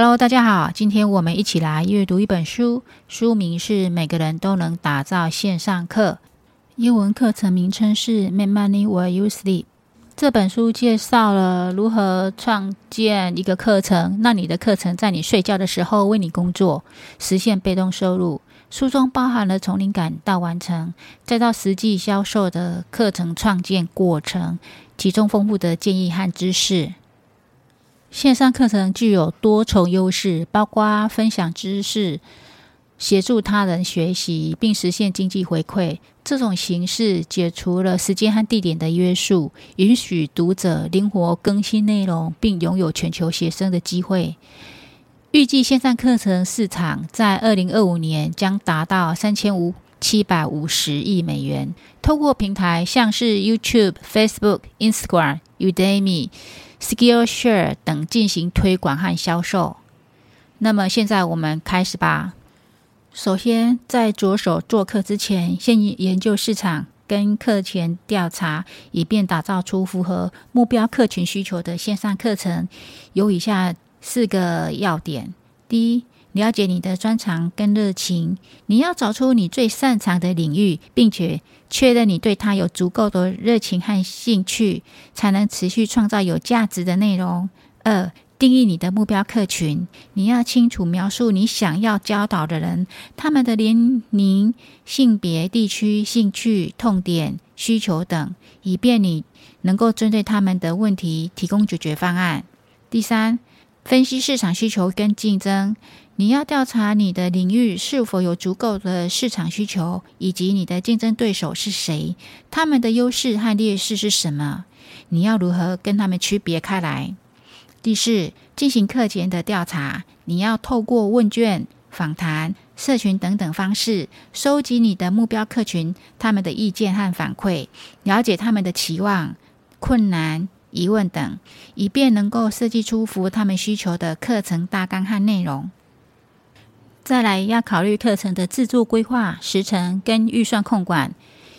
Hello，大家好，今天我们一起来阅读一本书，书名是《每个人都能打造线上课》，英文课程名称是《Make Money While You Sleep》。这本书介绍了如何创建一个课程，让你的课程在你睡觉的时候为你工作，实现被动收入。书中包含了从灵感到完成，再到实际销售的课程创建过程，其中丰富的建议和知识。线上课程具有多重优势，包括分享知识、协助他人学习，并实现经济回馈。这种形式解除了时间和地点的约束，允许读者灵活更新内容，并拥有全球学生的机会。预计线上课程市场在二零二五年将达到三千五七百五十亿美元。透过平台像是 YouTube、Facebook、Instagram、Udemy、Skillshare 等进行推广和销售。那么现在我们开始吧。首先，在着手做课之前，先研究市场跟课前调查，以便打造出符合目标客群需求的线上课程。有以下。四个要点：第一，了解你的专长跟热情，你要找出你最擅长的领域，并且确认你对它有足够的热情和兴趣，才能持续创造有价值的内容。二，定义你的目标客群，你要清楚描述你想要教导的人，他们的年龄、性别、地区、兴趣、痛点、需求等，以便你能够针对他们的问题提供解决方案。第三，分析市场需求跟竞争，你要调查你的领域是否有足够的市场需求，以及你的竞争对手是谁，他们的优势和劣势是什么，你要如何跟他们区别开来。第四，进行课前的调查，你要透过问卷、访谈、社群等等方式，收集你的目标客群他们的意见和反馈，了解他们的期望、困难。疑问等，以便能够设计出符合他们需求的课程大纲和内容。再来要考虑课程的制作规划、时程跟预算控管，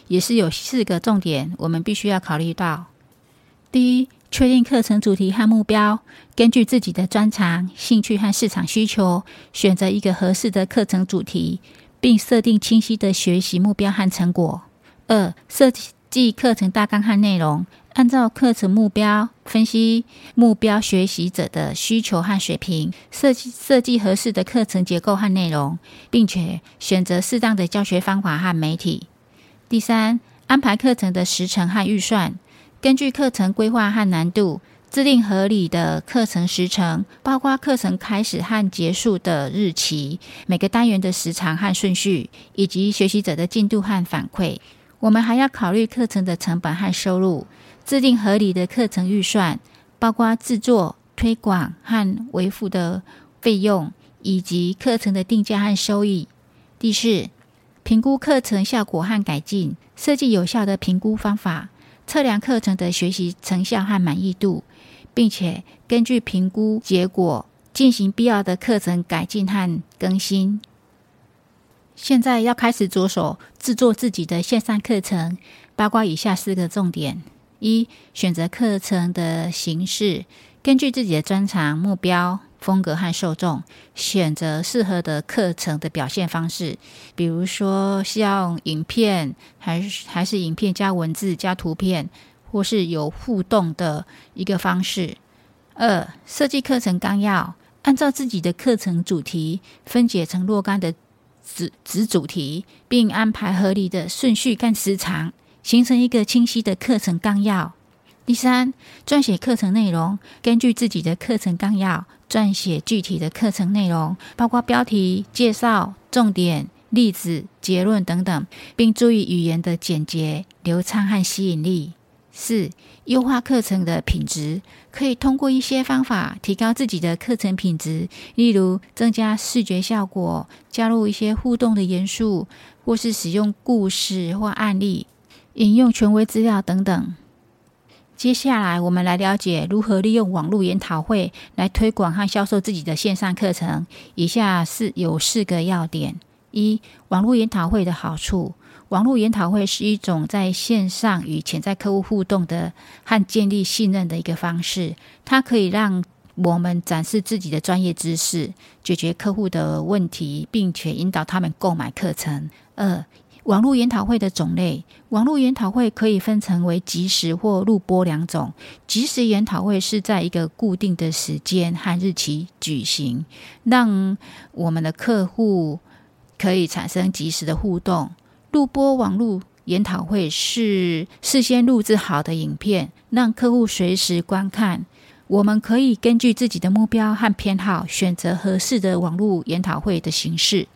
也是有四个重点，我们必须要考虑到。第一，确定课程主题和目标，根据自己的专长、兴趣和市场需求，选择一个合适的课程主题，并设定清晰的学习目标和成果。二，设计即课程大纲和内容。按照课程目标分析目标学习者的需求和水平，设计设计合适的课程结构和内容，并且选择适当的教学方法和媒体。第三，安排课程的时程和预算，根据课程规划和难度，制定合理的课程时程，包括课程开始和结束的日期、每个单元的时长和顺序，以及学习者的进度和反馈。我们还要考虑课程的成本和收入。制定合理的课程预算，包括制作、推广和维护的费用，以及课程的定价和收益。第四，评估课程效果和改进，设计有效的评估方法，测量课程的学习成效和满意度，并且根据评估结果进行必要的课程改进和更新。现在要开始着手制作自己的线上课程，包括以下四个重点。一、选择课程的形式，根据自己的专长、目标、风格和受众，选择适合的课程的表现方式。比如说，是要用影片，还是还是影片加文字加图片，或是有互动的一个方式。二、设计课程纲要，按照自己的课程主题，分解成若干的子子主题，并安排合理的顺序跟时长。形成一个清晰的课程纲要。第三，撰写课程内容，根据自己的课程纲要撰写具体的课程内容，包括标题、介绍、重点、例子、结论等等，并注意语言的简洁、流畅和吸引力。四、优化课程的品质，可以通过一些方法提高自己的课程品质，例如增加视觉效果、加入一些互动的元素，或是使用故事或案例。引用权威资料等等。接下来，我们来了解如何利用网络研讨会来推广和销售自己的线上课程。以下是有四个要点：一、网络研讨会的好处。网络研讨会是一种在线上与潜在客户互动的和建立信任的一个方式。它可以让我们展示自己的专业知识，解决客户的问题，并且引导他们购买课程。二、网络研讨会的种类，网络研讨会可以分成为即时或录播两种。即时研讨会是在一个固定的时间和日期举行，让我们的客户可以产生即时的互动。录播网络研讨会是事先录制好的影片，让客户随时观看。我们可以根据自己的目标和偏好，选择合适的网络研讨会的形式。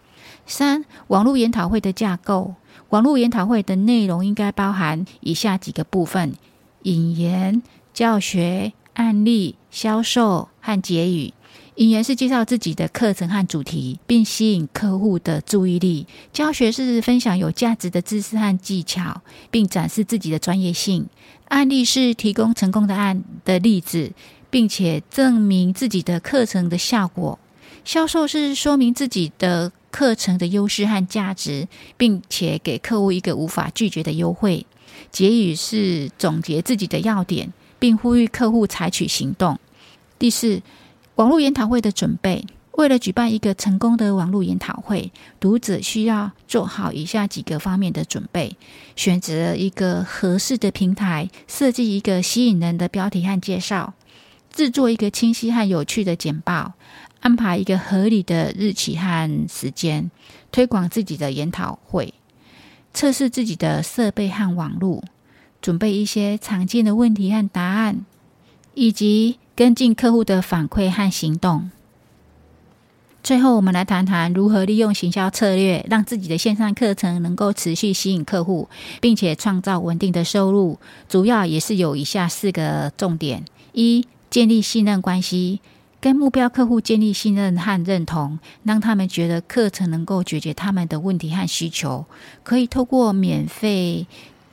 三、网络研讨会的架构。网络研讨会的内容应该包含以下几个部分：引言、教学、案例、销售和结语。引言是介绍自己的课程和主题，并吸引客户的注意力；教学是分享有价值的知识和技巧，并展示自己的专业性；案例是提供成功的案的例子，并且证明自己的课程的效果；销售是说明自己的。课程的优势和价值，并且给客户一个无法拒绝的优惠。结语是总结自己的要点，并呼吁客户采取行动。第四，网络研讨会的准备。为了举办一个成功的网络研讨会，读者需要做好以下几个方面的准备：选择一个合适的平台，设计一个吸引人的标题和介绍，制作一个清晰和有趣的简报。安排一个合理的日期和时间，推广自己的研讨会，测试自己的设备和网络，准备一些常见的问题和答案，以及跟进客户的反馈和行动。最后，我们来谈谈如何利用行销策略，让自己的线上课程能够持续吸引客户，并且创造稳定的收入。主要也是有以下四个重点：一、建立信任关系。跟目标客户建立信任和认同，让他们觉得课程能够解决他们的问题和需求。可以透过免费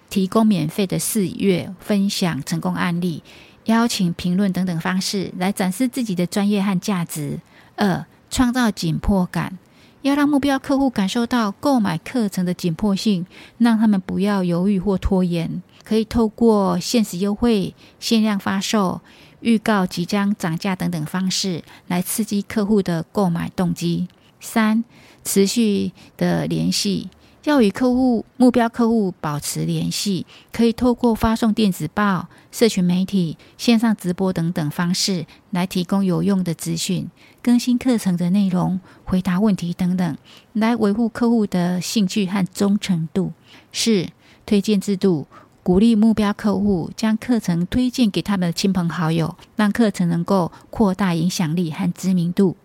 提供免费的试阅、分享成功案例、邀请评论等等方式来展示自己的专业和价值。二、创造紧迫感，要让目标客户感受到购买课程的紧迫性，让他们不要犹豫或拖延。可以透过限时优惠、限量发售。预告即将涨价等等方式来刺激客户的购买动机。三、持续的联系，要与客户、目标客户保持联系，可以透过发送电子报、社群媒体、线上直播等等方式来提供有用的资讯、更新课程的内容、回答问题等等，来维护客户的兴趣和忠诚度。四、推荐制度。鼓励目标客户将课程推荐给他们的亲朋好友，让课程能够扩大影响力和知名度。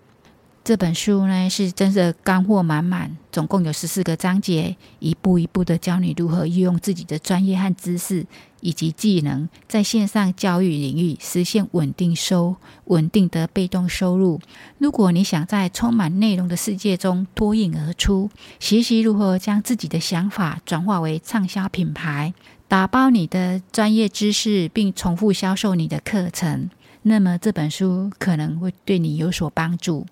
这本书呢是真的干货满满，总共有十四个章节，一步一步的教你如何运用自己的专业和知识以及技能，在线上教育领域实现稳定收、稳定的被动收入。如果你想在充满内容的世界中脱颖而出，学习如何将自己的想法转化为畅销品牌。打包你的专业知识，并重复销售你的课程，那么这本书可能会对你有所帮助。